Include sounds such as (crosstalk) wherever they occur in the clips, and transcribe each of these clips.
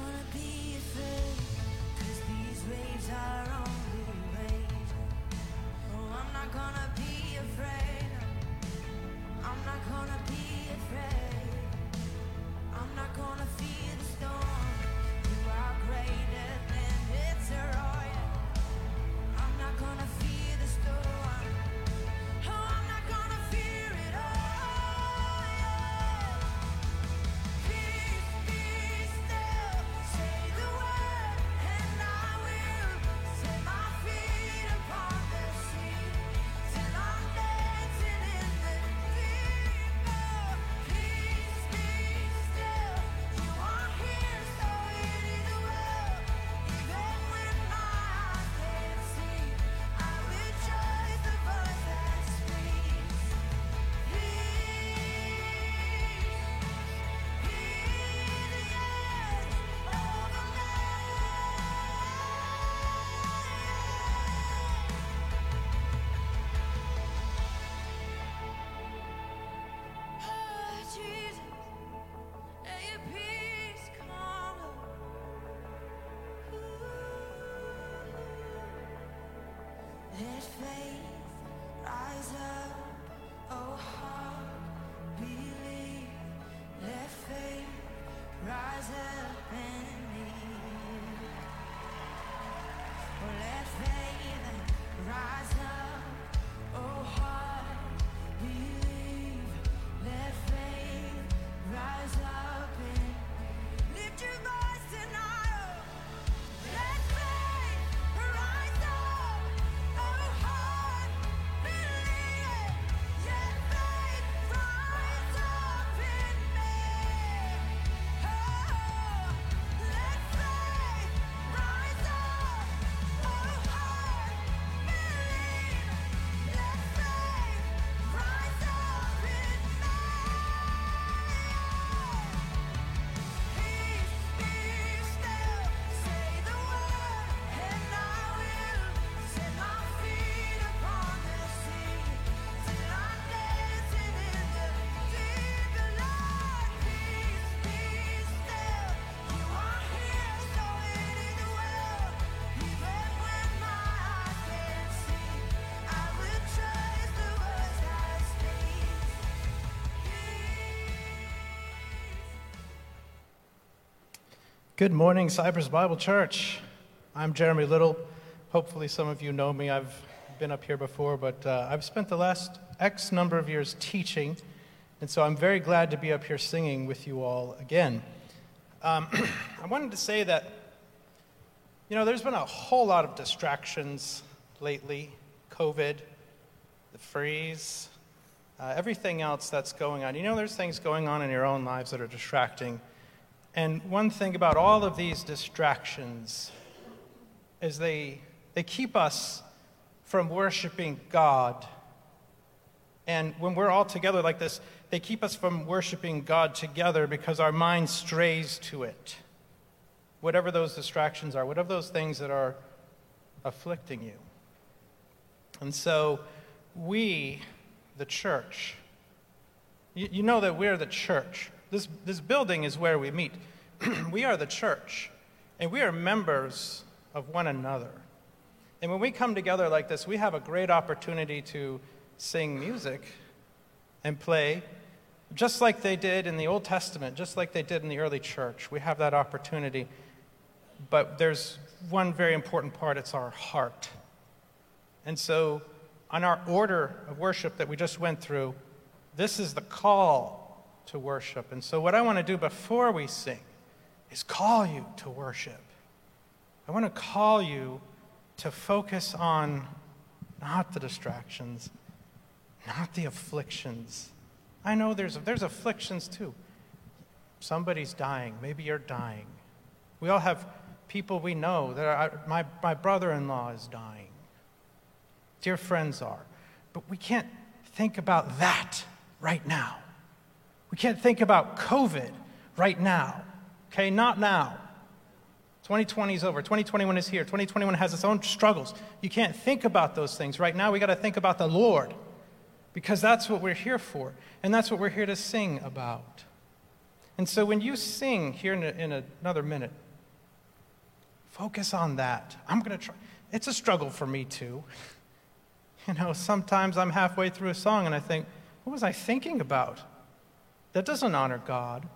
gonna be a thing, cause these waves are rise up and Good morning, Cypress Bible Church. I'm Jeremy Little. Hopefully, some of you know me. I've been up here before, but uh, I've spent the last X number of years teaching, and so I'm very glad to be up here singing with you all again. Um, (clears throat) I wanted to say that, you know, there's been a whole lot of distractions lately COVID, the freeze, uh, everything else that's going on. You know, there's things going on in your own lives that are distracting. And one thing about all of these distractions is they, they keep us from worshiping God. And when we're all together like this, they keep us from worshiping God together because our mind strays to it. Whatever those distractions are, whatever those things that are afflicting you. And so, we, the church, you, you know that we're the church. This, this building is where we meet. (clears throat) we are the church, and we are members of one another. And when we come together like this, we have a great opportunity to sing music and play, just like they did in the Old Testament, just like they did in the early church. We have that opportunity. But there's one very important part it's our heart. And so, on our order of worship that we just went through, this is the call to worship. And so, what I want to do before we sing is call you to worship. I want to call you to focus on not the distractions, not the afflictions. I know there's, there's afflictions too. Somebody's dying. Maybe you're dying. We all have people we know that are, my, my brother in law is dying. Dear friends are. But we can't think about that right now. Can't think about COVID right now. Okay, not now. 2020 is over. 2021 is here. 2021 has its own struggles. You can't think about those things. Right now, we got to think about the Lord because that's what we're here for. And that's what we're here to sing about. And so when you sing here in, a, in another minute, focus on that. I'm going to try. It's a struggle for me too. (laughs) You know, sometimes I'm halfway through a song and I think, what was I thinking about? That doesn't honor God.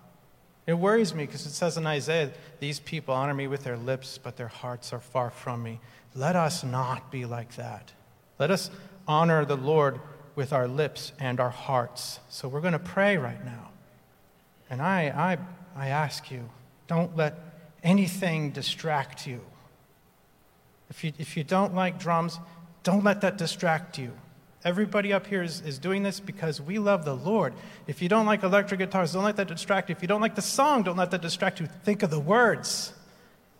It worries me because it says in Isaiah, These people honor me with their lips, but their hearts are far from me. Let us not be like that. Let us honor the Lord with our lips and our hearts. So we're going to pray right now. And I, I, I ask you, don't let anything distract you. If you, if you don't like drums, don't let that distract you. Everybody up here is, is doing this because we love the Lord. If you don't like electric guitars, don't let that distract you. If you don't like the song, don't let that distract you. Think of the words,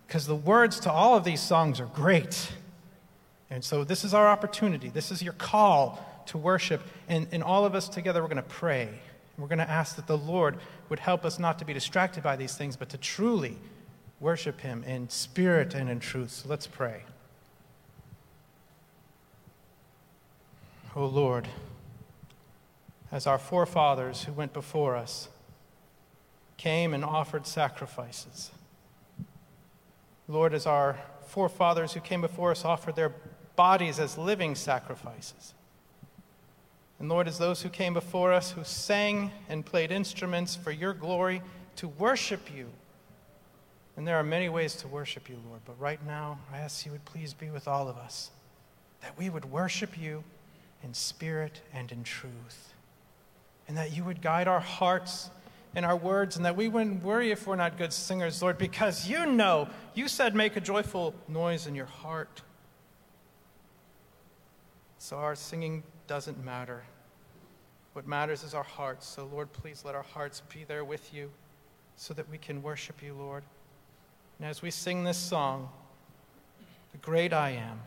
because the words to all of these songs are great. And so this is our opportunity. This is your call to worship. And, and all of us together, we're going to pray. We're going to ask that the Lord would help us not to be distracted by these things, but to truly worship Him in spirit and in truth. So let's pray. O Lord, as our forefathers who went before us came and offered sacrifices. Lord, as our forefathers who came before us offered their bodies as living sacrifices. And Lord, as those who came before us who sang and played instruments for your glory to worship you. And there are many ways to worship you, Lord, but right now I ask you would please be with all of us, that we would worship you in spirit and in truth. And that you would guide our hearts and our words, and that we wouldn't worry if we're not good singers, Lord, because you know, you said make a joyful noise in your heart. So our singing doesn't matter. What matters is our hearts. So, Lord, please let our hearts be there with you so that we can worship you, Lord. And as we sing this song, the great I am,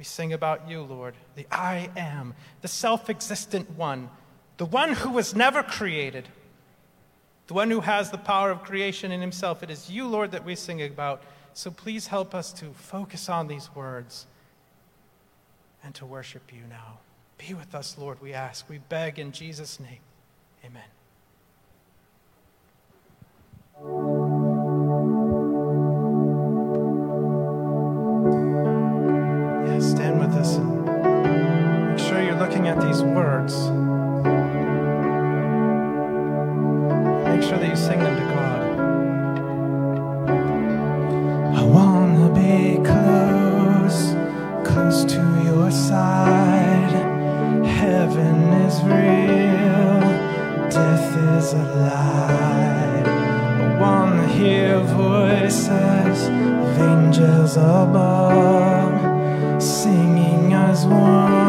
we sing about you, Lord, the I am, the self existent one, the one who was never created, the one who has the power of creation in himself. It is you, Lord, that we sing about. So please help us to focus on these words and to worship you now. Be with us, Lord, we ask. We beg in Jesus' name. Amen. These words. Make sure that you sing them to God. I wanna be close, close to your side. Heaven is real, death is a lie. I wanna hear voices of angels above, singing as one.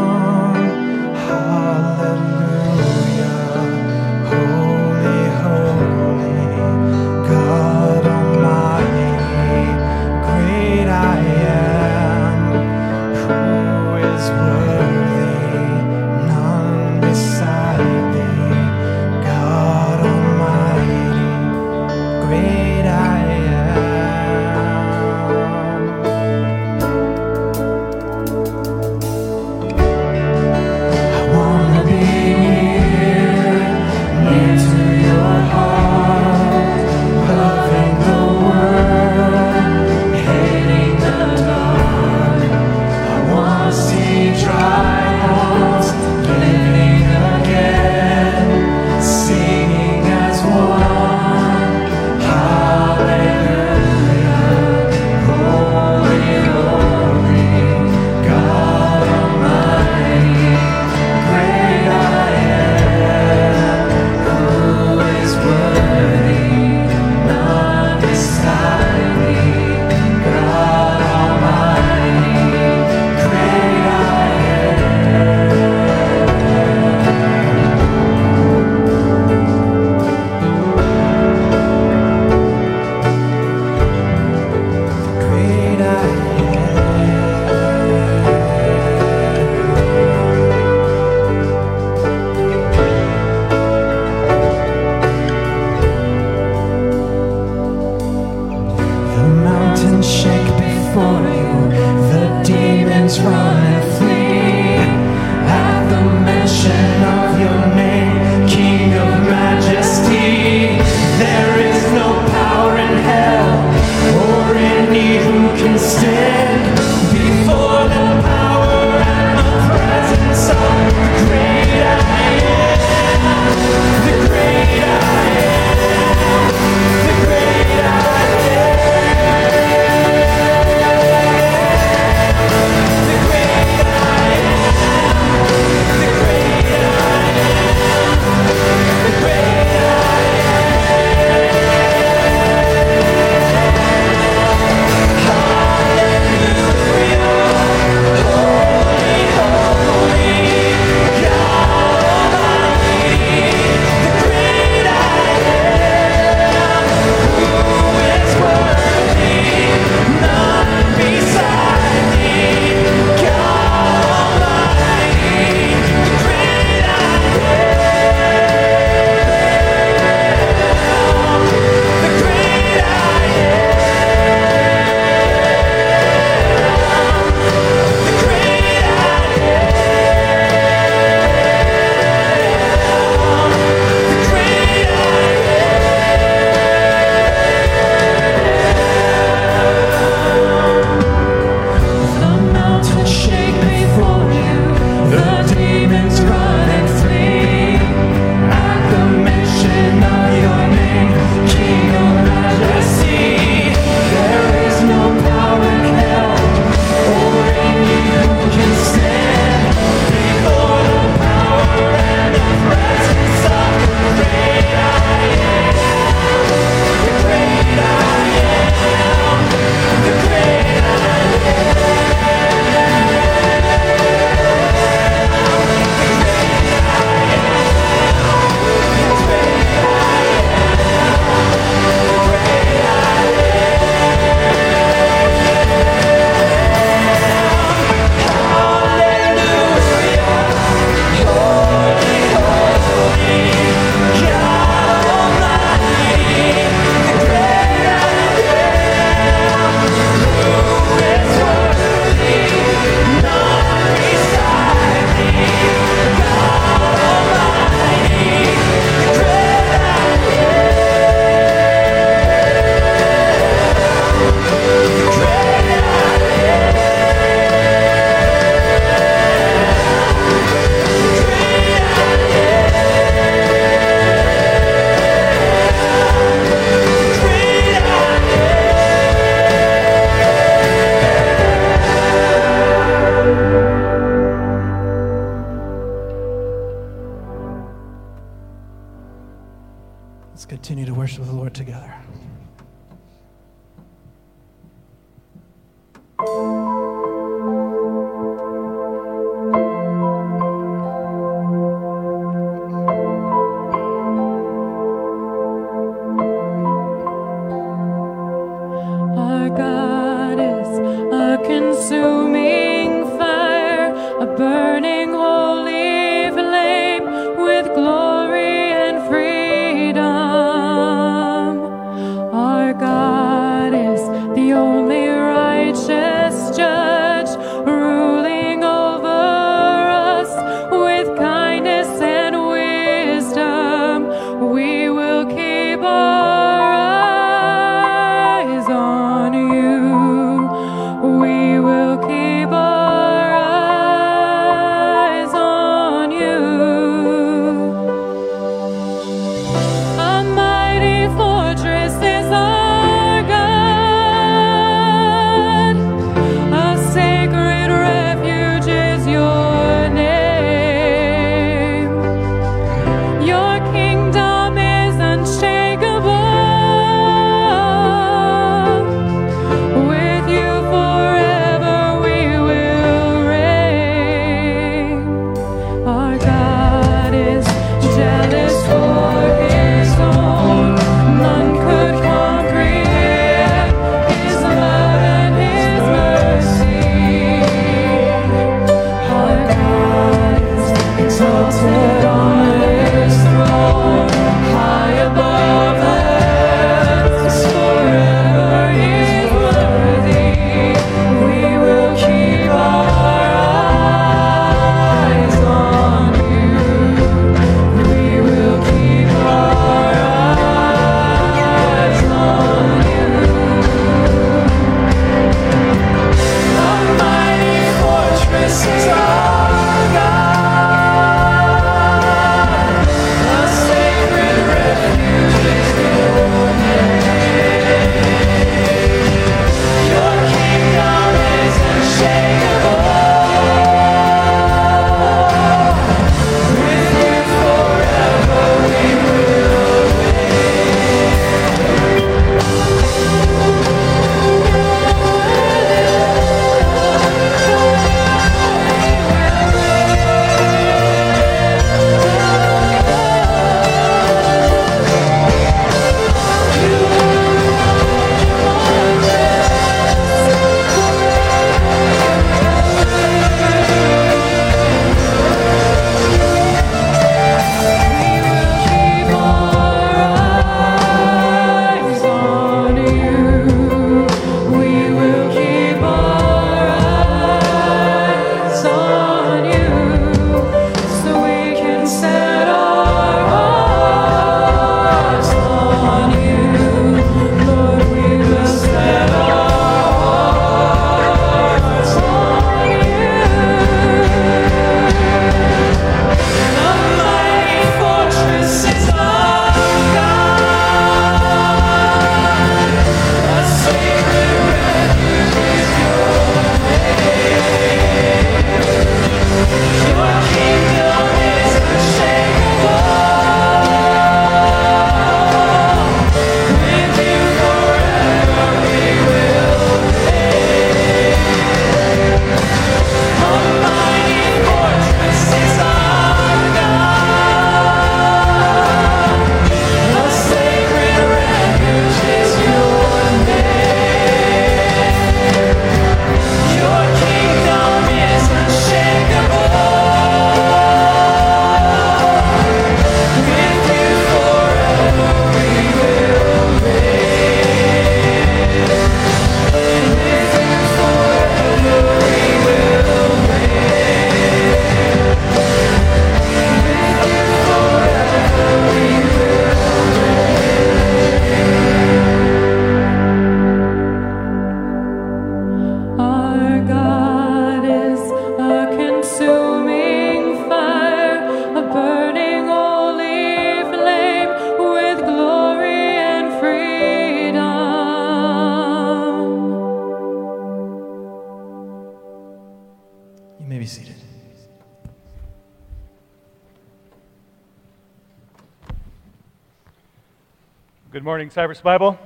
Cypress Bible.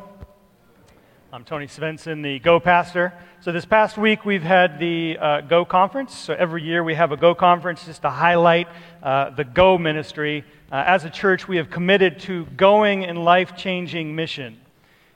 I'm Tony Svensson, the Go pastor. So, this past week we've had the uh, Go conference. So, every year we have a Go conference just to highlight uh, the Go ministry. Uh, as a church, we have committed to going and life changing mission.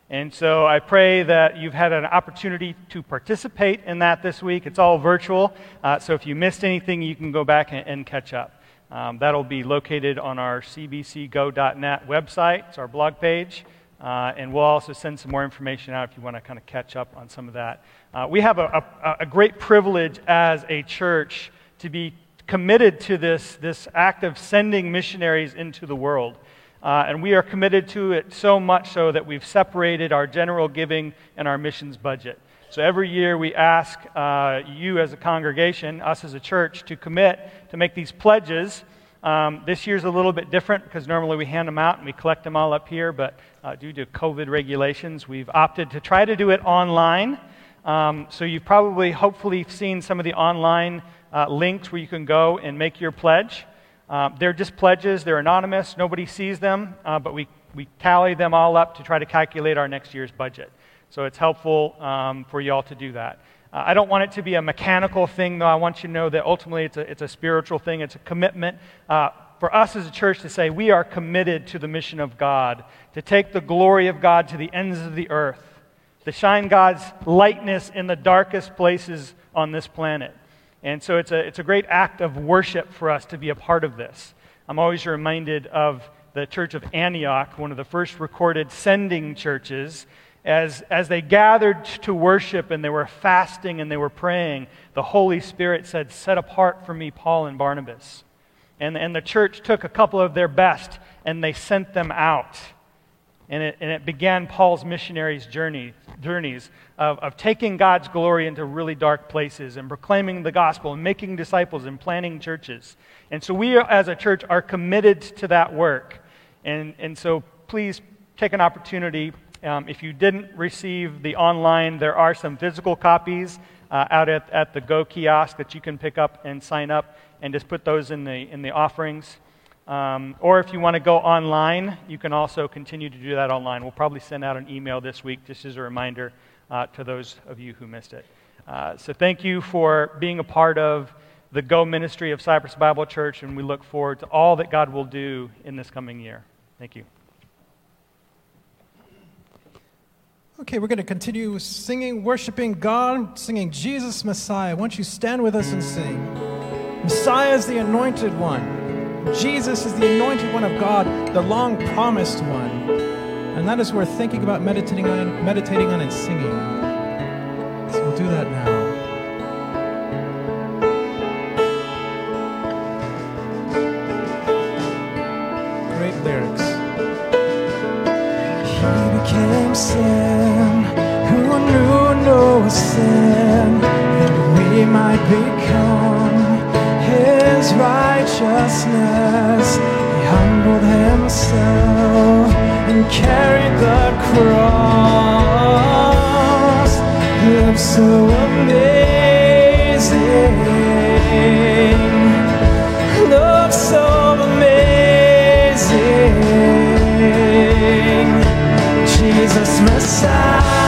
And so, I pray that you've had an opportunity to participate in that this week. It's all virtual. Uh, so, if you missed anything, you can go back and, and catch up. Um, that'll be located on our cbcgo.net website, it's our blog page. Uh, and we'll also send some more information out if you want to kind of catch up on some of that. Uh, we have a, a, a great privilege as a church to be committed to this, this act of sending missionaries into the world. Uh, and we are committed to it so much so that we've separated our general giving and our missions budget. So every year we ask uh, you as a congregation, us as a church, to commit to make these pledges. Um, this year's a little bit different because normally we hand them out and we collect them all up here, but uh, due to COVID regulations, we've opted to try to do it online. Um, so you've probably, hopefully, seen some of the online uh, links where you can go and make your pledge. Um, they're just pledges, they're anonymous, nobody sees them, uh, but we, we tally them all up to try to calculate our next year's budget. So it's helpful um, for you all to do that. Uh, I don't want it to be a mechanical thing, though. I want you to know that ultimately it's a, it's a spiritual thing, it's a commitment. Uh, for us as a church to say we are committed to the mission of God, to take the glory of God to the ends of the earth, to shine God's lightness in the darkest places on this planet. And so it's a, it's a great act of worship for us to be a part of this. I'm always reminded of the church of Antioch, one of the first recorded sending churches. As, as they gathered to worship and they were fasting and they were praying, the Holy Spirit said, Set apart for me Paul and Barnabas. And, and the church took a couple of their best and they sent them out. And it, and it began Paul's missionaries' journey, journeys of, of taking God's glory into really dark places and proclaiming the gospel and making disciples and planting churches. And so we, as a church, are committed to that work. And, and so please take an opportunity. Um, if you didn't receive the online, there are some physical copies uh, out at, at the Go kiosk that you can pick up and sign up and just put those in the, in the offerings. Um, or if you want to go online, you can also continue to do that online. We'll probably send out an email this week just as a reminder uh, to those of you who missed it. Uh, so thank you for being a part of the Go ministry of Cypress Bible Church, and we look forward to all that God will do in this coming year. Thank you. Okay, we're going to continue singing, worshiping God, singing Jesus Messiah. Why don't you stand with us and sing? Messiah is the anointed one. Jesus is the anointed one of God, the long promised one. And that is worth thinking about, meditating on, meditating on, and singing. So we'll do that now. Great lyrics. He became sin, sin, that we might become his righteousness. He humbled himself and carried the cross. Love so amazing. Love so amazing. Jesus Messiah,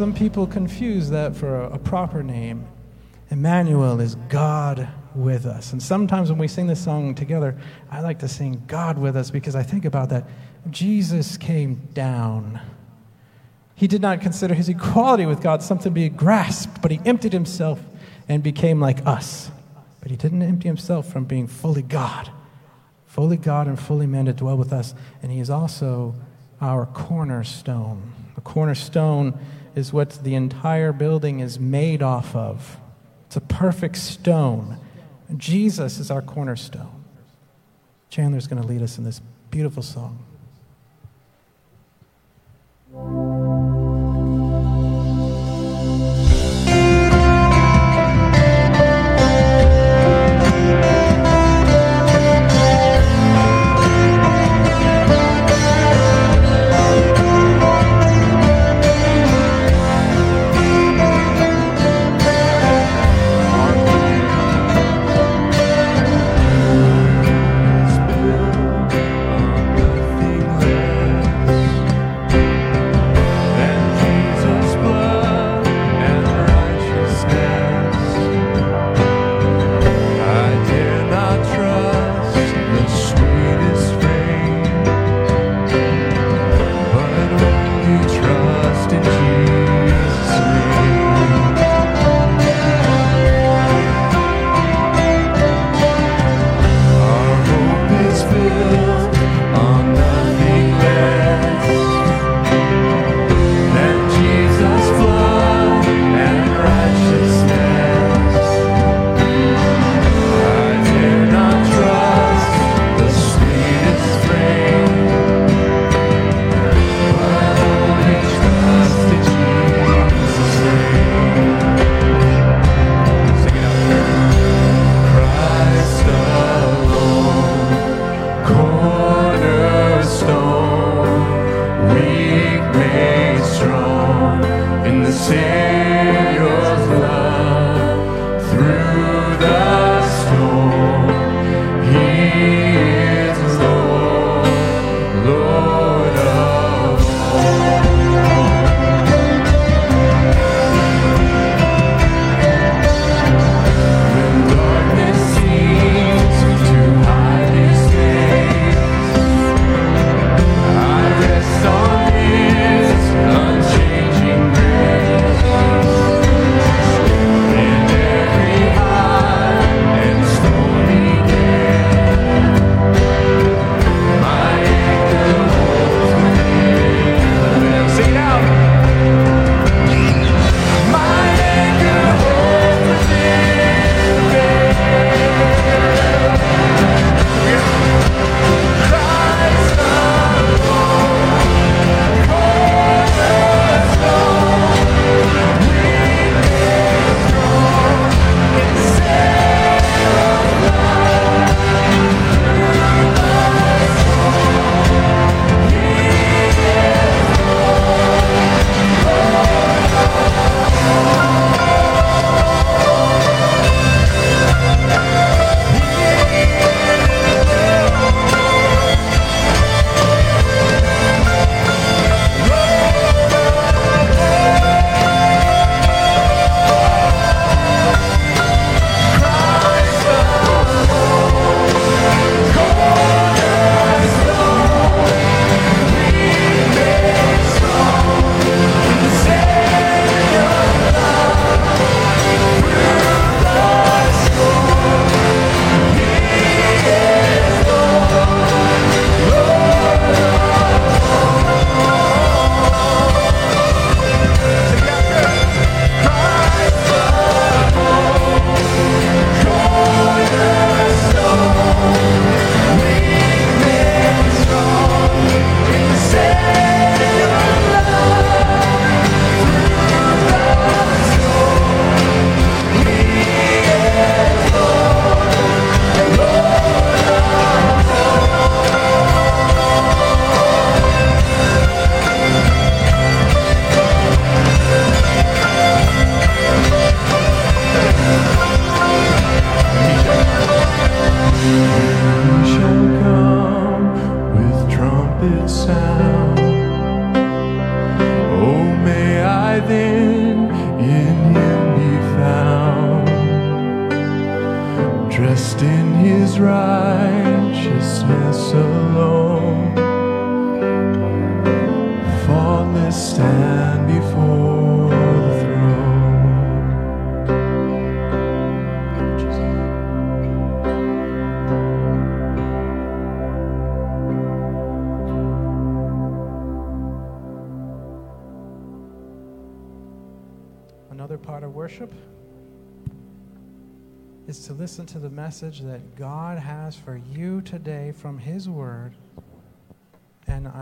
some people confuse that for a, a proper name. Emmanuel is God with us. And sometimes when we sing this song together, I like to sing God with us because I think about that. Jesus came down. He did not consider his equality with God something to be grasped, but he emptied himself and became like us. But he didn't empty himself from being fully God, fully God and fully man to dwell with us. And he is also our cornerstone. The cornerstone is what the entire building is made off of. It's a perfect stone. Jesus is our cornerstone. Chandler's going to lead us in this beautiful song.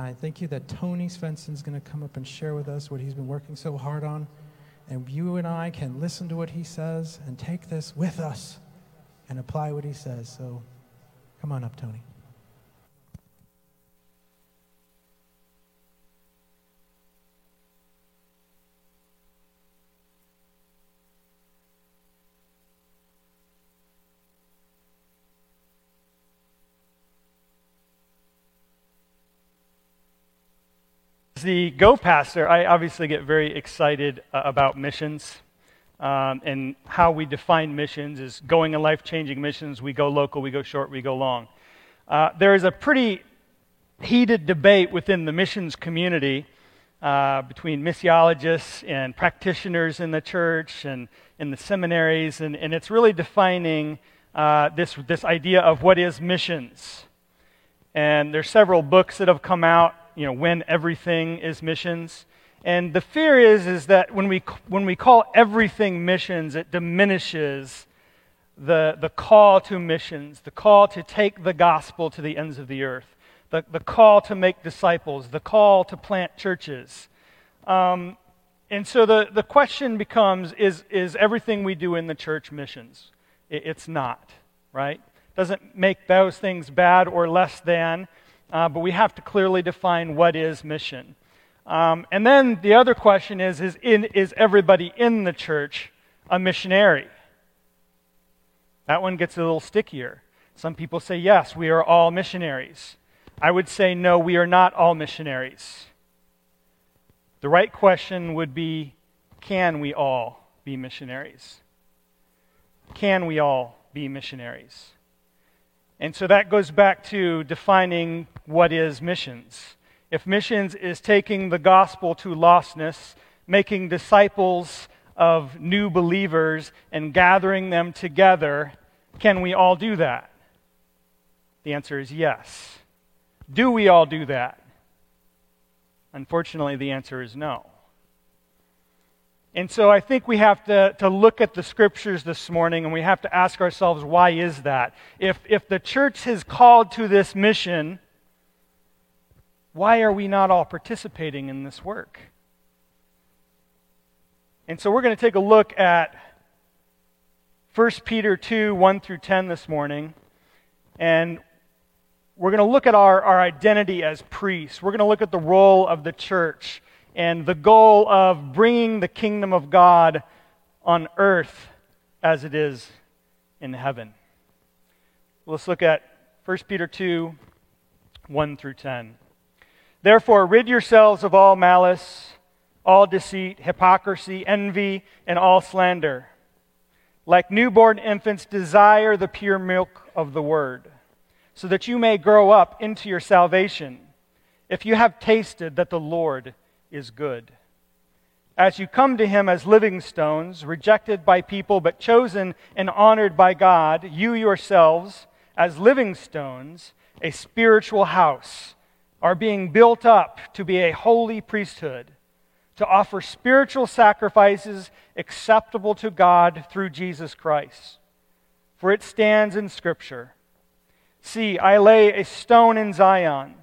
I thank you that Tony Svensson's going to come up and share with us what he's been working so hard on. And you and I can listen to what he says and take this with us and apply what he says. So come on up, Tony. As the Go pastor, I obviously get very excited uh, about missions. Um, and how we define missions is going in life changing missions. We go local, we go short, we go long. Uh, there is a pretty heated debate within the missions community uh, between missiologists and practitioners in the church and in the seminaries, and, and it's really defining uh, this, this idea of what is missions. And there's several books that have come out, you know, when everything is missions. And the fear is, is that when we, when we call everything missions, it diminishes the, the call to missions, the call to take the gospel to the ends of the earth, the, the call to make disciples, the call to plant churches. Um, and so the, the question becomes is, is everything we do in the church missions? It, it's not, right? Doesn't make those things bad or less than, uh, but we have to clearly define what is mission. Um, and then the other question is is, in, is everybody in the church a missionary? That one gets a little stickier. Some people say, yes, we are all missionaries. I would say, no, we are not all missionaries. The right question would be, can we all be missionaries? Can we all be missionaries? And so that goes back to defining what is missions. If missions is taking the gospel to lostness, making disciples of new believers, and gathering them together, can we all do that? The answer is yes. Do we all do that? Unfortunately, the answer is no. And so I think we have to, to look at the scriptures this morning and we have to ask ourselves, why is that? If, if the church is called to this mission, why are we not all participating in this work? And so we're going to take a look at 1 Peter 2 1 through 10 this morning. And we're going to look at our, our identity as priests. We're going to look at the role of the church and the goal of bringing the kingdom of God on earth as it is in heaven. Let's look at 1 Peter 2 1 through 10. Therefore, rid yourselves of all malice, all deceit, hypocrisy, envy, and all slander. Like newborn infants, desire the pure milk of the word, so that you may grow up into your salvation, if you have tasted that the Lord is good. As you come to him as living stones, rejected by people, but chosen and honored by God, you yourselves, as living stones, a spiritual house, are being built up to be a holy priesthood, to offer spiritual sacrifices acceptable to God through Jesus Christ. For it stands in Scripture See, I lay a stone in Zion,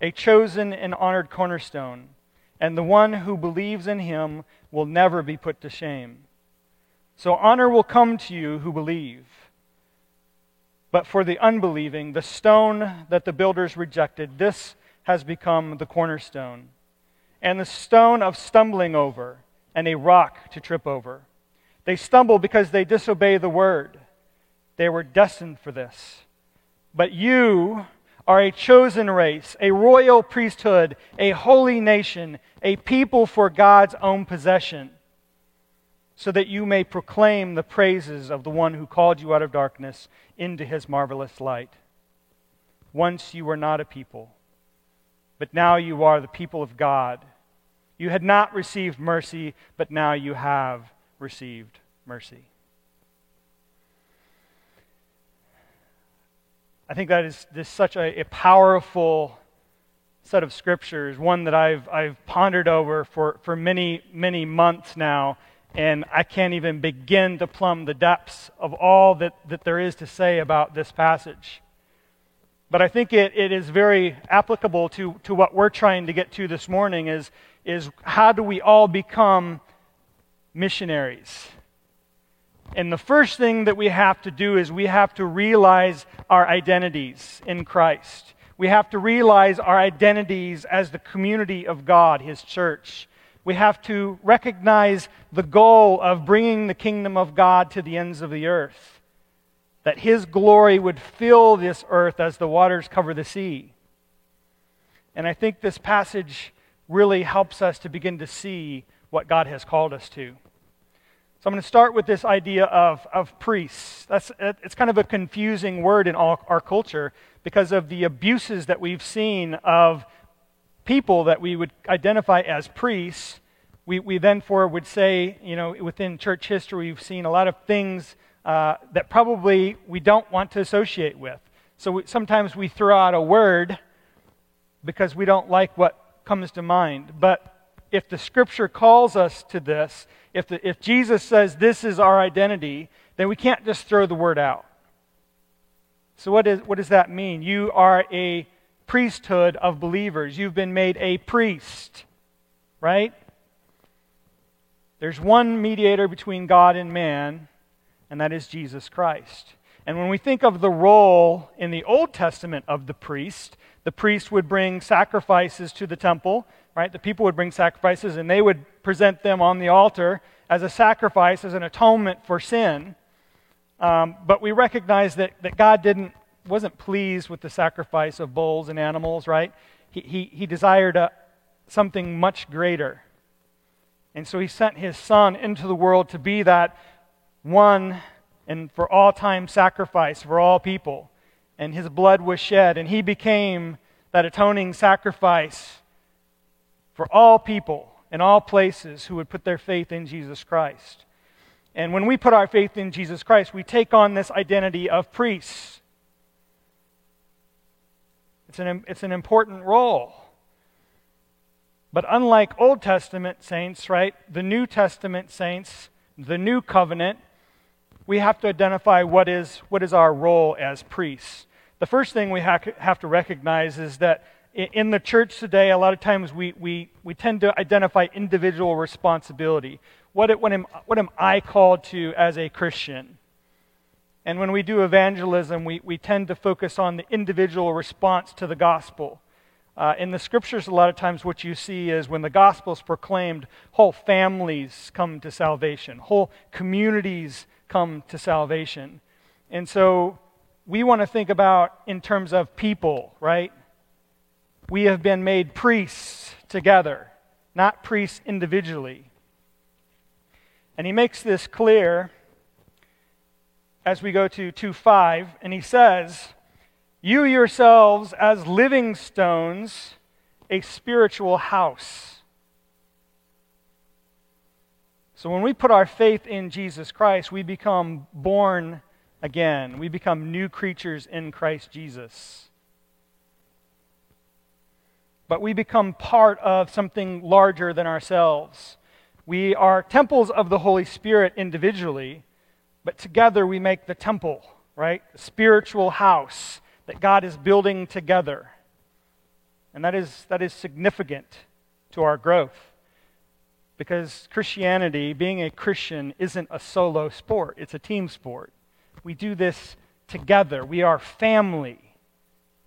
a chosen and honored cornerstone, and the one who believes in him will never be put to shame. So honor will come to you who believe. But for the unbelieving, the stone that the builders rejected, this has become the cornerstone, and the stone of stumbling over, and a rock to trip over. They stumble because they disobey the word. They were destined for this. But you are a chosen race, a royal priesthood, a holy nation, a people for God's own possession, so that you may proclaim the praises of the one who called you out of darkness into his marvelous light. Once you were not a people, but now you are the people of God. You had not received mercy, but now you have received mercy. I think that is this such a, a powerful set of scriptures, one that I've, I've pondered over for, for many, many months now, and I can't even begin to plumb the depths of all that, that there is to say about this passage. But I think it, it is very applicable to, to what we're trying to get to this morning is, is how do we all become missionaries? And the first thing that we have to do is we have to realize our identities in Christ. We have to realize our identities as the community of God, His church. We have to recognize the goal of bringing the kingdom of God to the ends of the earth. That His glory would fill this earth as the waters cover the sea. And I think this passage really helps us to begin to see what God has called us to. So I'm going to start with this idea of, of priests. That's, it's kind of a confusing word in all, our culture because of the abuses that we've seen of people that we would identify as priests. We, we then for would say, you know, within church history, we've seen a lot of things uh, that probably we don't want to associate with. So we, sometimes we throw out a word because we don't like what comes to mind. But if the scripture calls us to this, if, the, if Jesus says this is our identity, then we can't just throw the word out. So, what, is, what does that mean? You are a priesthood of believers. You've been made a priest, right? There's one mediator between God and man, and that is Jesus Christ. And when we think of the role in the Old Testament of the priest, the priest would bring sacrifices to the temple, right? The people would bring sacrifices and they would present them on the altar as a sacrifice, as an atonement for sin. Um, but we recognize that, that God didn't, wasn't pleased with the sacrifice of bulls and animals, right? He, he, he desired a, something much greater. And so he sent his son into the world to be that one and for all time sacrifice for all people. And his blood was shed, and he became that atoning sacrifice for all people in all places who would put their faith in Jesus Christ. And when we put our faith in Jesus Christ, we take on this identity of priests. It's an, it's an important role. But unlike Old Testament saints, right, the New Testament saints, the new covenant, we have to identify what is, what is our role as priests. The first thing we have to recognize is that in the church today, a lot of times we, we, we tend to identify individual responsibility. What, what, am, what am I called to as a Christian? And when we do evangelism, we, we tend to focus on the individual response to the gospel. Uh, in the scriptures, a lot of times what you see is when the gospel is proclaimed, whole families come to salvation, whole communities come to salvation. And so we want to think about in terms of people, right? We have been made priests together, not priests individually. And he makes this clear as we go to 2 5, and he says, You yourselves as living stones, a spiritual house. So when we put our faith in Jesus Christ, we become born again. We become new creatures in Christ Jesus. But we become part of something larger than ourselves. We are temples of the Holy Spirit individually, but together we make the temple, right? The spiritual house that God is building together. And that is, that is significant to our growth. Because Christianity, being a Christian, isn't a solo sport, it's a team sport. We do this together. We are family.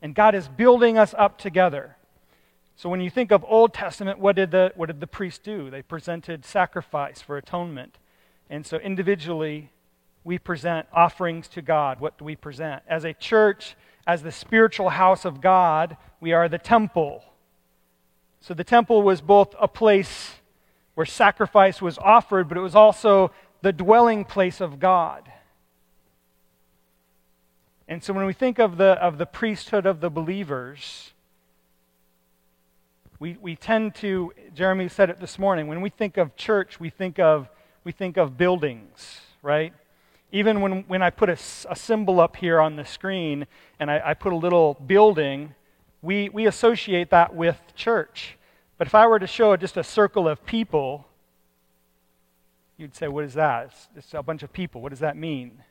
And God is building us up together. So when you think of Old Testament, what did the, what did the priests do? They presented sacrifice for atonement. And so individually, we present offerings to God. What do we present? As a church, as the spiritual house of God, we are the temple. So the temple was both a place where sacrifice was offered, but it was also the dwelling place of God. And so when we think of the, of the priesthood of the believers, we, we tend to, Jeremy said it this morning, when we think of church, we think of, we think of buildings, right? Even when, when I put a symbol up here on the screen and I, I put a little building, we, we associate that with church. But if I were to show just a circle of people, you'd say, What is that? It's, just a bunch of people. What does that mean?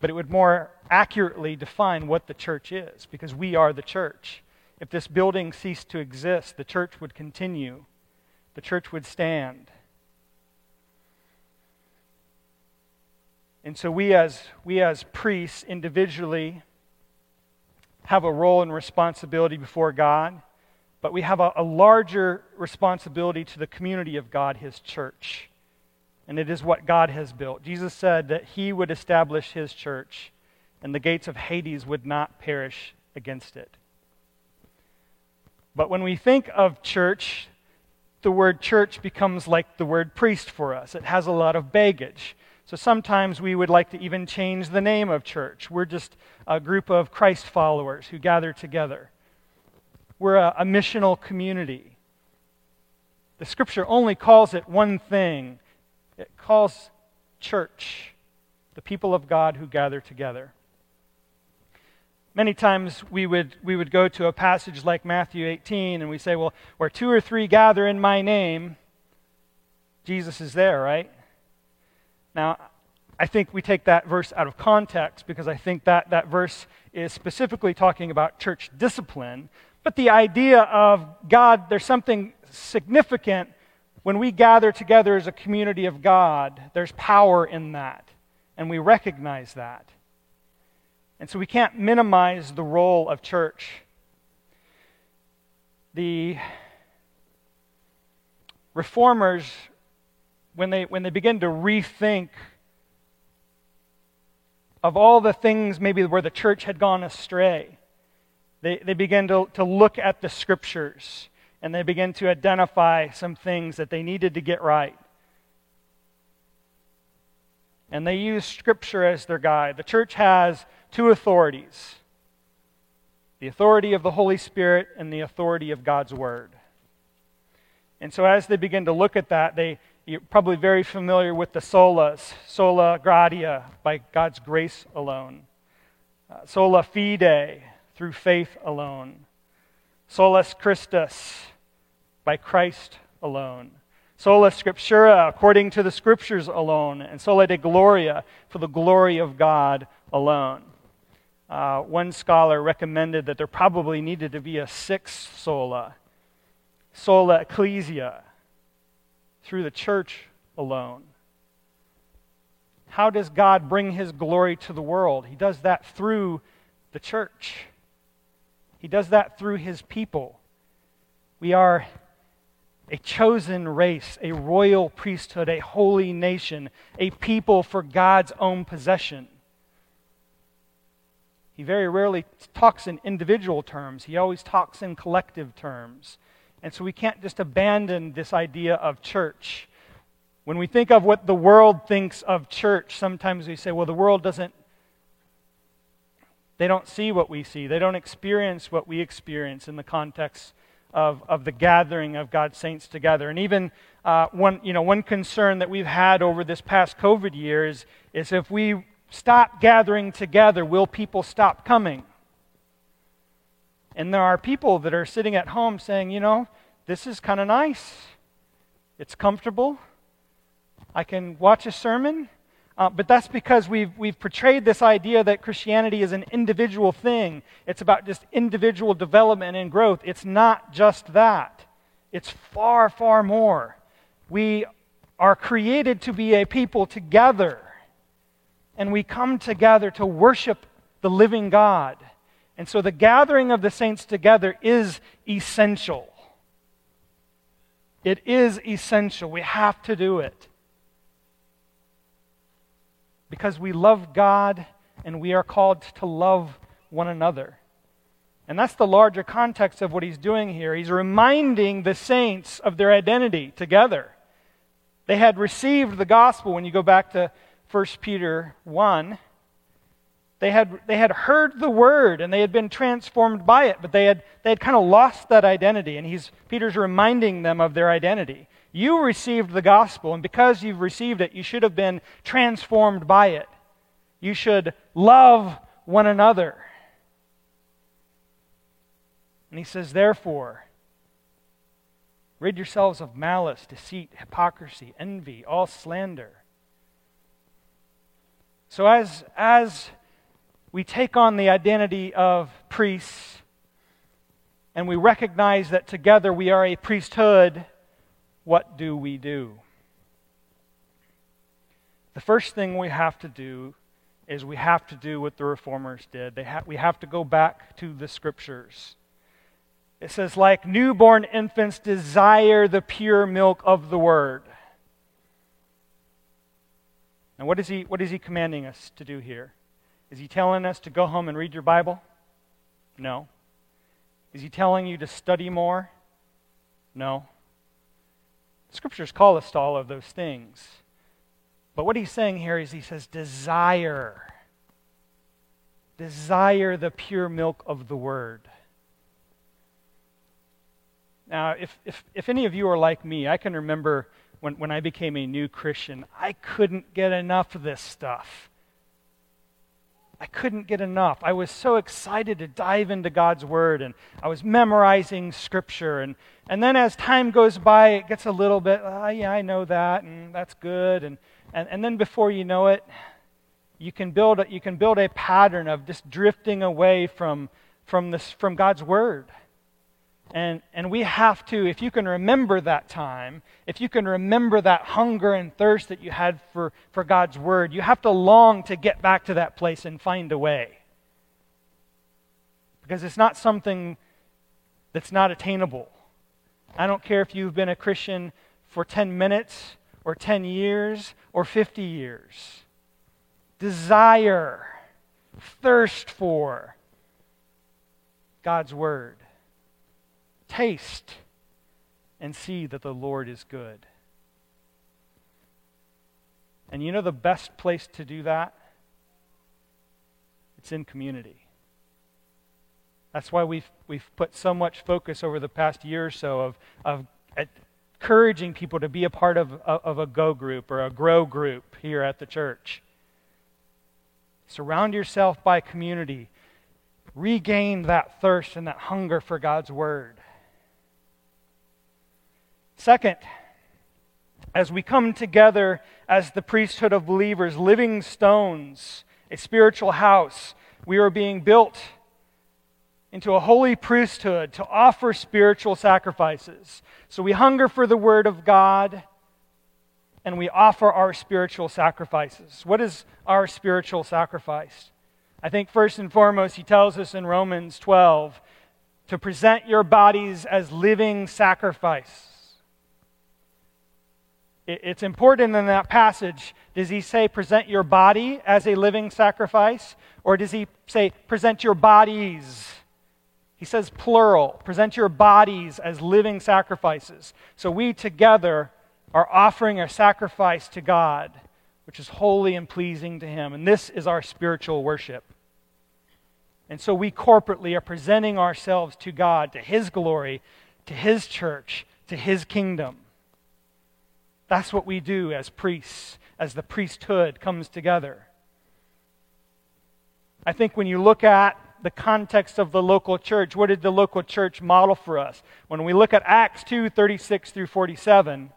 But it would more accurately define what the church is, because we are the church. If this building ceased to exist, the church would continue, the church would stand. And so we as, we as priests individually have a role and responsibility before God, but we have a, a larger responsibility to the community of God, His church. And it is what God has built. Jesus said that He would establish His church, and the gates of Hades would not perish against it. But when we think of church, the word church becomes like the word priest for us. It has a lot of baggage. So sometimes we would like to even change the name of church. We're just a group of Christ followers who gather together. We're a, a missional community. The scripture only calls it one thing it calls church, the people of God who gather together. Many times we would, we would go to a passage like Matthew 18 and we say, well, where two or three gather in my name, Jesus is there, right? Now, I think we take that verse out of context because I think that that verse is specifically talking about church discipline. But the idea of God, there's something significant when we gather together as a community of God, there's power in that. And we recognize that. And so we can't minimize the role of church. The reformers, when they, when they begin to rethink of all the things maybe where the church had gone astray, they, they begin to, to look at the scriptures and they begin to identify some things that they needed to get right. And they use scripture as their guide. The church has two authorities the authority of the Holy Spirit and the authority of God's Word. And so, as they begin to look at that, they, you're probably very familiar with the solas, sola gratia, by God's grace alone, uh, sola fide, through faith alone, solus Christus, by Christ alone, sola scriptura, according to the scriptures alone, and sola de gloria, for the glory of God alone. Uh, one scholar recommended that there probably needed to be a sixth sola, sola ecclesia, through the church alone. How does God bring his glory to the world? He does that through the church. He does that through his people. We are a chosen race, a royal priesthood, a holy nation, a people for God's own possession. He very rarely talks in individual terms, he always talks in collective terms. And so we can't just abandon this idea of church. When we think of what the world thinks of church, sometimes we say, well, the world doesn't, they don't see what we see. They don't experience what we experience in the context of, of the gathering of God's saints together. And even uh, one, you know, one concern that we've had over this past COVID year is, is if we stop gathering together, will people stop coming? And there are people that are sitting at home saying, you know, this is kind of nice. It's comfortable. I can watch a sermon. Uh, but that's because we've, we've portrayed this idea that Christianity is an individual thing. It's about just individual development and growth. It's not just that, it's far, far more. We are created to be a people together, and we come together to worship the living God. And so the gathering of the saints together is essential. It is essential. We have to do it because we love God and we are called to love one another. And that's the larger context of what he's doing here. He's reminding the saints of their identity together. They had received the gospel when you go back to 1 Peter 1. They had, they had heard the word and they had been transformed by it, but they had, they had kind of lost that identity. And he's, Peter's reminding them of their identity. You received the gospel, and because you've received it, you should have been transformed by it. You should love one another. And he says, therefore, rid yourselves of malice, deceit, hypocrisy, envy, all slander. So as, as we take on the identity of priests and we recognize that together we are a priesthood, what do we do? The first thing we have to do is we have to do what the reformers did. Ha- we have to go back to the scriptures. It says, like newborn infants desire the pure milk of the word. And what is he, what is he commanding us to do here? Is he telling us to go home and read your Bible? No. Is he telling you to study more? No. Scriptures call us to all of those things. But what he's saying here is he says, desire. Desire the pure milk of the word. Now, if, if, if any of you are like me, I can remember when, when I became a new Christian, I couldn't get enough of this stuff. I couldn't get enough. I was so excited to dive into God's Word, and I was memorizing Scripture. And, and then as time goes by, it gets a little bit, oh, yeah, I know that, and that's good. And, and, and then before you know it, you can build a, you can build a pattern of just drifting away from, from, this, from God's Word. And, and we have to, if you can remember that time, if you can remember that hunger and thirst that you had for, for God's Word, you have to long to get back to that place and find a way. Because it's not something that's not attainable. I don't care if you've been a Christian for 10 minutes or 10 years or 50 years. Desire, thirst for God's Word. Taste and see that the Lord is good. And you know the best place to do that? It's in community. That's why we've, we've put so much focus over the past year or so of, of encouraging people to be a part of, of a go group or a grow group here at the church. Surround yourself by community. Regain that thirst and that hunger for God's Word. Second, as we come together as the priesthood of believers, living stones, a spiritual house, we are being built into a holy priesthood to offer spiritual sacrifices. So we hunger for the Word of God and we offer our spiritual sacrifices. What is our spiritual sacrifice? I think first and foremost, he tells us in Romans 12 to present your bodies as living sacrifice. It's important in that passage. Does he say present your body as a living sacrifice? Or does he say present your bodies? He says plural. Present your bodies as living sacrifices. So we together are offering a sacrifice to God, which is holy and pleasing to him. And this is our spiritual worship. And so we corporately are presenting ourselves to God, to his glory, to his church, to his kingdom. That's what we do as priests, as the priesthood comes together. I think when you look at the context of the local church, what did the local church model for us? When we look at Acts 2 36 through 47,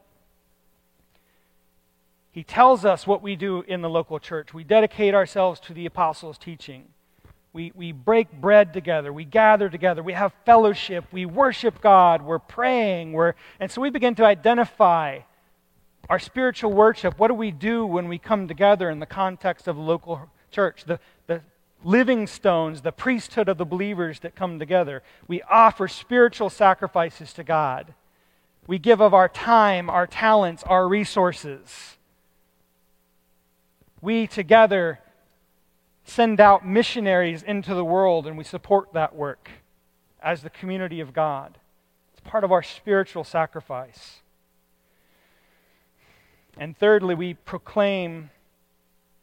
he tells us what we do in the local church. We dedicate ourselves to the apostles' teaching. We, we break bread together. We gather together. We have fellowship. We worship God. We're praying. We're, and so we begin to identify our spiritual worship, what do we do when we come together in the context of local church? The, the living stones, the priesthood of the believers that come together. We offer spiritual sacrifices to God. We give of our time, our talents, our resources. We together send out missionaries into the world and we support that work. as the community of God. It's part of our spiritual sacrifice. And thirdly, we proclaim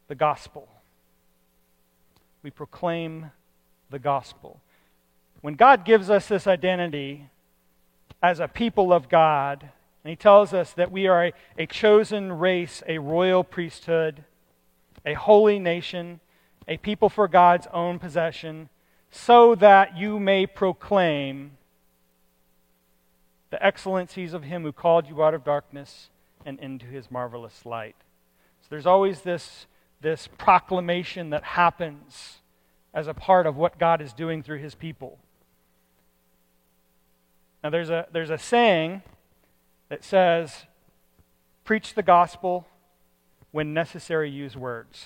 the gospel. We proclaim the gospel. When God gives us this identity as a people of God, and He tells us that we are a, a chosen race, a royal priesthood, a holy nation, a people for God's own possession, so that you may proclaim the excellencies of Him who called you out of darkness and into His marvelous light. So there's always this, this proclamation that happens as a part of what God is doing through His people. Now, there's a, there's a saying that says, preach the gospel when necessary, use words.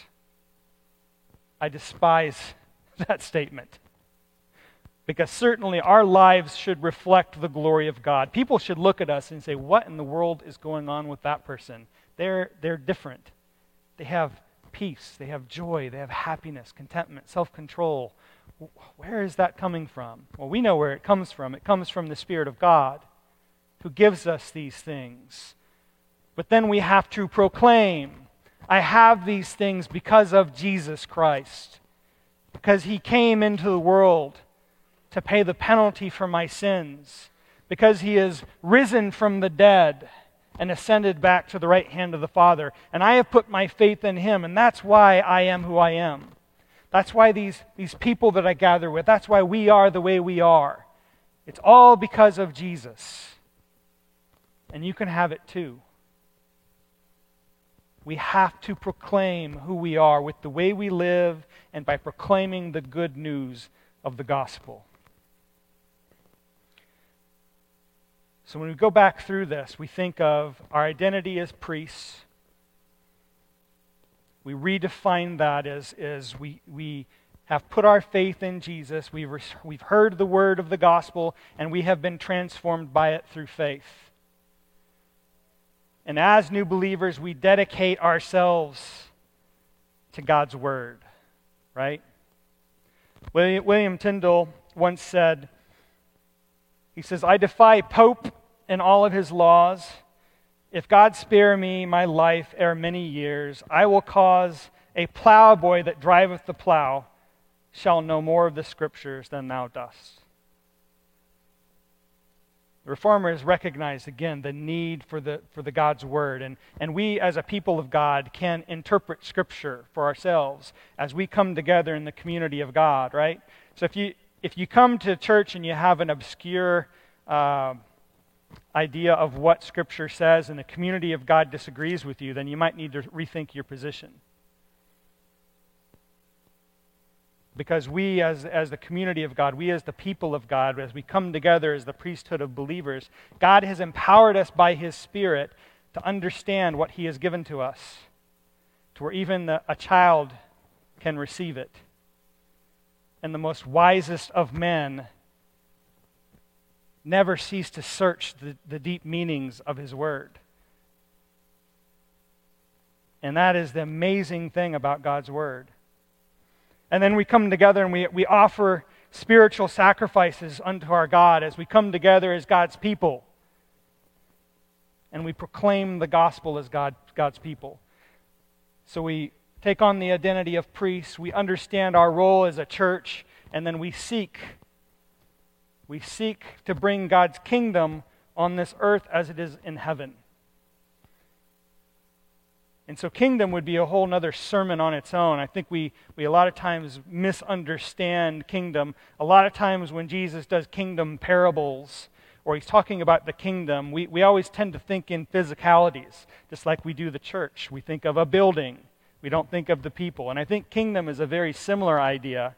I despise (laughs) that statement. Because certainly our lives should reflect the glory of God. People should look at us and say, What in the world is going on with that person? They're, they're different. They have peace, they have joy, they have happiness, contentment, self control. Where is that coming from? Well, we know where it comes from. It comes from the Spirit of God who gives us these things. But then we have to proclaim I have these things because of Jesus Christ, because he came into the world to pay the penalty for my sins, because he is risen from the dead and ascended back to the right hand of the Father. And I have put my faith in him, and that's why I am who I am. That's why these, these people that I gather with, that's why we are the way we are. It's all because of Jesus. And you can have it too. We have to proclaim who we are with the way we live and by proclaiming the good news of the gospel. So when we go back through this, we think of our identity as priests. We redefine that as, as we, we have put our faith in Jesus. We've, we've heard the word of the gospel, and we have been transformed by it through faith. And as new believers, we dedicate ourselves to God's word, right? William, William Tyndale once said, he says, I defy Pope and all of his laws. If God spare me my life ere many years, I will cause a plowboy that driveth the plow shall know more of the scriptures than thou dost. The reformers recognized again the need for the, for the God's word. And, and we, as a people of God, can interpret scripture for ourselves as we come together in the community of God, right? So if you, if you come to church and you have an obscure uh, idea of what Scripture says and the community of God disagrees with you, then you might need to rethink your position. Because we, as, as the community of God, we as the people of God, as we come together as the priesthood of believers, God has empowered us by His Spirit to understand what He has given to us, to where even the, a child can receive it. And the most wisest of men never cease to search the, the deep meanings of His Word. And that is the amazing thing about God's Word. And then we come together and we, we offer spiritual sacrifices unto our God as we come together as God's people. And we proclaim the gospel as God, God's people. So we take on the identity of priests, we understand our role as a church, and then we seek. We seek to bring God's kingdom on this earth as it is in heaven. And so, kingdom would be a whole other sermon on its own. I think we, we a lot of times misunderstand kingdom. A lot of times, when Jesus does kingdom parables or he's talking about the kingdom, we, we always tend to think in physicalities, just like we do the church. We think of a building, we don't think of the people. And I think kingdom is a very similar idea.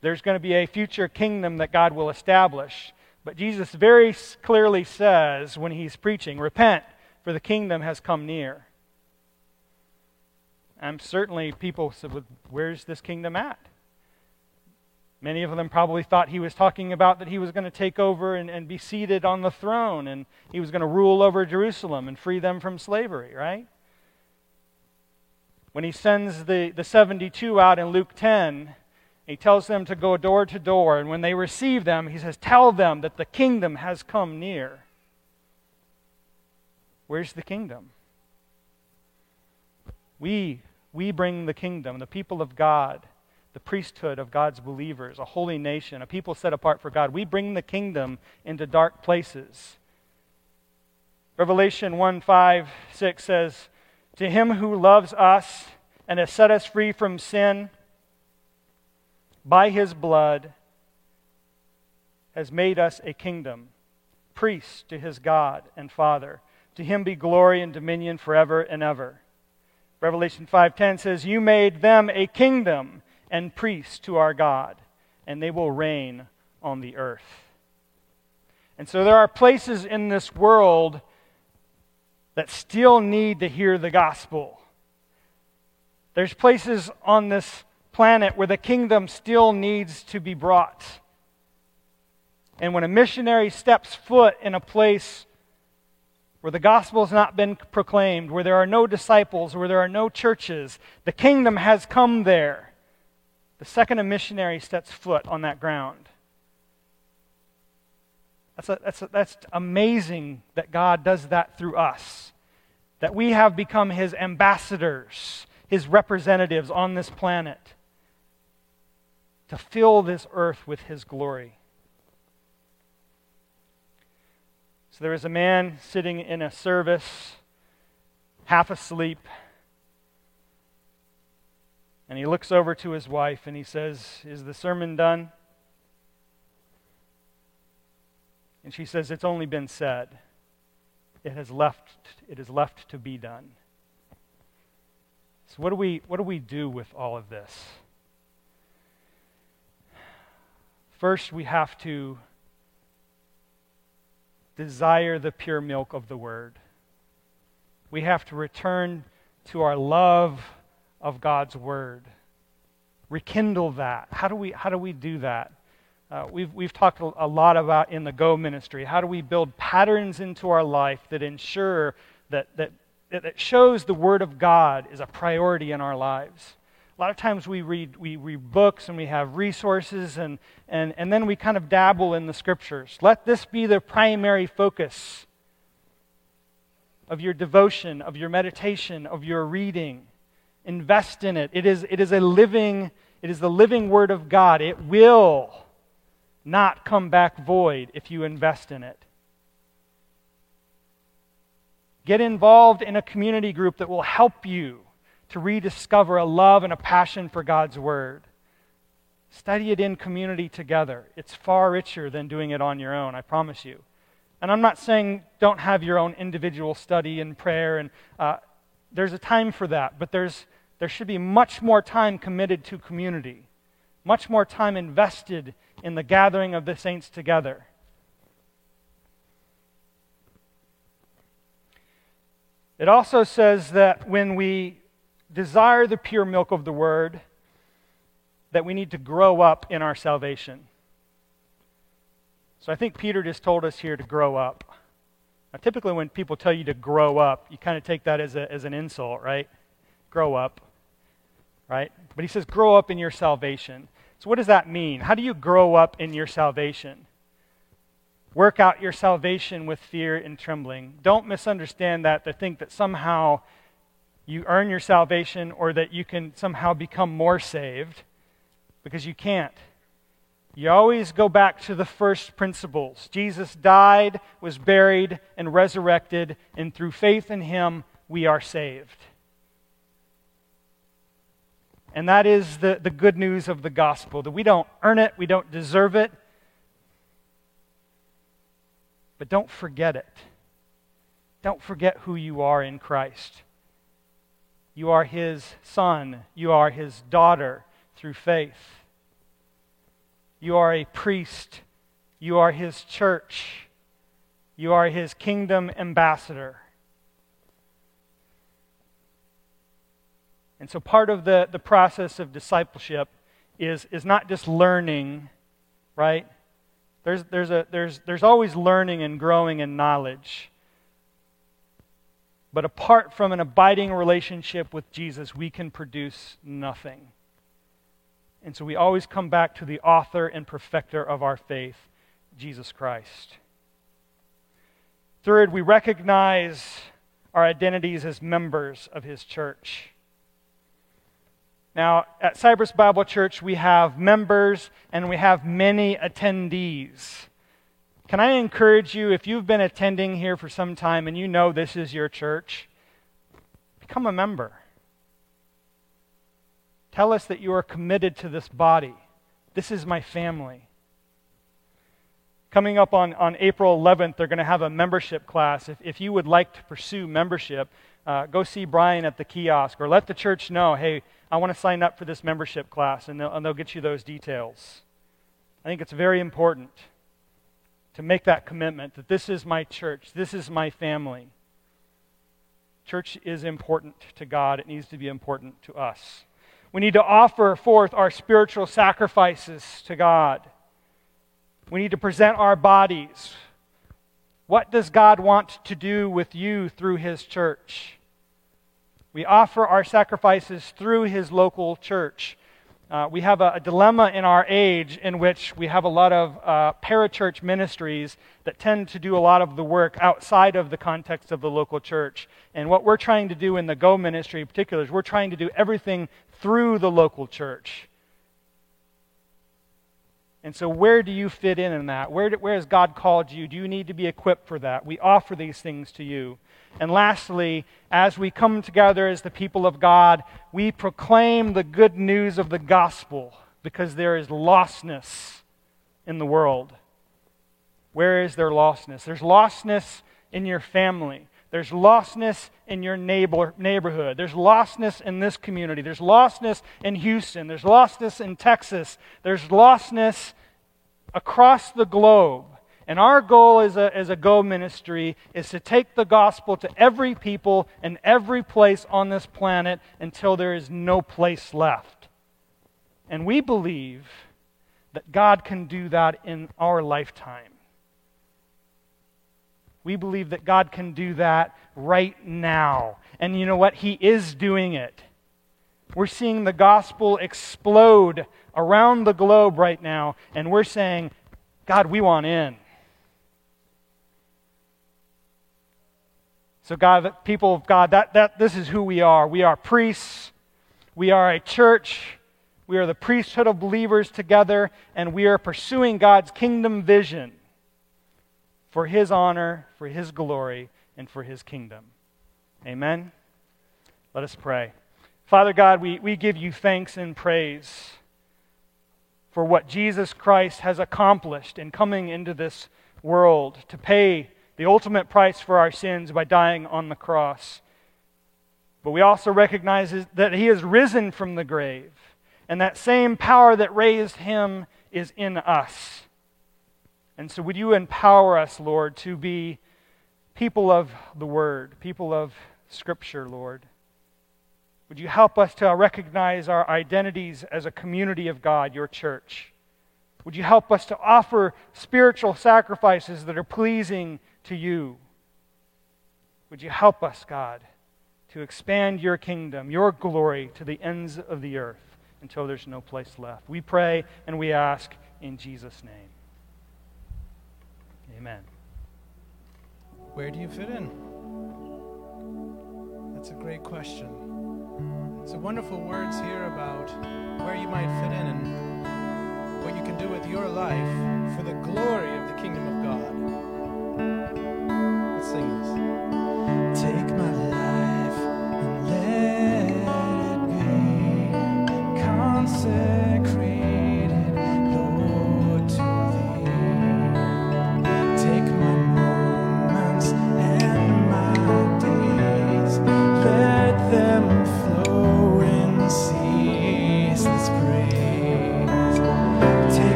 There's going to be a future kingdom that God will establish. But Jesus very clearly says when he's preaching, Repent, for the kingdom has come near. And certainly people said, well, Where's this kingdom at? Many of them probably thought he was talking about that he was going to take over and, and be seated on the throne and he was going to rule over Jerusalem and free them from slavery, right? When he sends the, the 72 out in Luke 10, He tells them to go door to door, and when they receive them, he says, Tell them that the kingdom has come near. Where's the kingdom? We, we bring the kingdom, the people of God, the priesthood of God's believers, a holy nation, a people set apart for God. We bring the kingdom into dark places. Revelation 1 5, 6 says, To him who loves us and has set us free from sin by his blood, has made us a kingdom, priests to his God and Father. To him be glory and dominion forever and ever. Revelation 5:10 says, "You made them a kingdom and priests to our God, and they will reign on the earth." And so there are places in this world that still need to hear the gospel. There's places on this planet where the kingdom still needs to be brought. And when a missionary steps foot in a place where the gospel has not been proclaimed, where there are no disciples, where there are no churches, the kingdom has come there. The second a missionary steps foot on that ground. That's, a, that's, a, that's amazing that God does that through us. That we have become his ambassadors, his representatives on this planet to fill this earth with his glory. So there was a man sitting in a service, half asleep, and he looks over to his wife and he says, Is the sermon done? And she says, It's only been said. It has left, it is left to be done. So what do we what do we do with all of this? First, we have to desire the pure milk of the Word. We have to return to our love of God's Word. Rekindle that. How do we, how do, we do that? Uh, we've, we've talked a lot about in the Go ministry. How do we build patterns into our life that ensure that, that, that shows the Word of God is a priority in our lives? A lot of times we read, we read books and we have resources, and, and, and then we kind of dabble in the scriptures. Let this be the primary focus of your devotion, of your meditation, of your reading. Invest in it. It is, it is a living, it is the living word of God. It will not come back void if you invest in it. Get involved in a community group that will help you to rediscover a love and a passion for God's Word. Study it in community together. It's far richer than doing it on your own, I promise you. And I'm not saying don't have your own individual study and prayer, and uh, there's a time for that, but there's, there should be much more time committed to community, much more time invested in the gathering of the saints together. It also says that when we desire the pure milk of the word, that we need to grow up in our salvation. So I think Peter just told us here to grow up. Now, typically, when people tell you to grow up, you kind of take that as, a, as an insult, right? Grow up, right? But he says, grow up in your salvation. So, what does that mean? How do you grow up in your salvation? Work out your salvation with fear and trembling. Don't misunderstand that to think that somehow you earn your salvation or that you can somehow become more saved, because you can't. You always go back to the first principles. Jesus died, was buried, and resurrected, and through faith in him, we are saved. And that is the, the good news of the gospel that we don't earn it, we don't deserve it. But don't forget it. Don't forget who you are in Christ. You are his son. You are his daughter through faith. You are a priest. You are his church. You are his kingdom ambassador. And so part of the, the process of discipleship is, is not just learning, right? There's, there's, a, there's, there's always learning and growing in knowledge. But apart from an abiding relationship with Jesus, we can produce nothing. And so we always come back to the author and perfecter of our faith, Jesus Christ. Third, we recognize our identities as members of his church. Now, at Cypress Bible Church, we have members and we have many attendees. Can I encourage you, if you've been attending here for some time and you know this is your church, become a member. Tell us that you are committed to this body. This is my family. Coming up on, on April 11th, they're going to have a membership class. If, if you would like to pursue membership, uh, go see Brian at the kiosk or let the church know, hey, I want to sign up for this membership class, and they'll, and they'll get you those details. I think it's very important to make that commitment that this is my church, this is my family. Church is important to God, it needs to be important to us. We need to offer forth our spiritual sacrifices to God. We need to present our bodies. What does God want to do with you through His church? We offer our sacrifices through His local church. Uh, we have a, a, dilemma in our age in which we have a lot of uh, parachurch ministries that tend to do a lot of the work outside of the context of the local church. And what we're trying to do in the Go ministry in particular is we're trying to do everything through the local church. And so, where do you fit in in that? Where, do, where has God called you? Do you need to be equipped for that? We offer these things to you. And lastly, as we come together as the people of God, we proclaim the good news of the gospel because there is lostness in the world. Where is there lostness? There's lostness in your family. There's lostness in your neighbor, neighborhood. There's lostness in this community. There's lostness in Houston. There's lostness in Texas. There's lostness across the globe. And our goal as a, as a Go ministry is to take the gospel to every people and every place on this planet until there is no place left. And we believe that God can do that in our lifetime. We believe that God can do that right now. And you know what? He is doing it. We're seeing the gospel explode around the globe right now, and we're saying, God, we want in. So, God, people of God, that, that, this is who we are. We are priests, we are a church, we are the priesthood of believers together, and we are pursuing God's kingdom vision for His honor, for His glory, and for His kingdom. Amen. Let us pray. Father God, we, we give you thanks and praise for what Jesus Christ has accomplished in coming into this world to pay the ultimate price for our sins by dying on the cross. But we also recognize that he has risen from the grave, and that same power that raised him is in us. And so, would you empower us, Lord, to be people of the Word, people of Scripture, Lord? Would you help us to recognize our identities as a community of God, your church? Would you help us to offer spiritual sacrifices that are pleasing to you? Would you help us, God, to expand your kingdom, your glory to the ends of the earth until there's no place left? We pray and we ask in Jesus' name. Amen. Where do you fit in? That's a great question. Some wonderful words here about where you might fit in and what you can do with your life for the glory of the kingdom of God.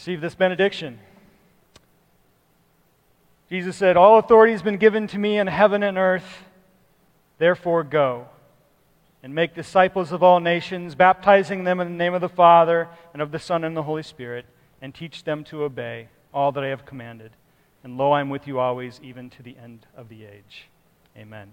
Receive this benediction. Jesus said, All authority has been given to me in heaven and earth. Therefore, go and make disciples of all nations, baptizing them in the name of the Father and of the Son and the Holy Spirit, and teach them to obey all that I have commanded. And lo, I am with you always, even to the end of the age. Amen.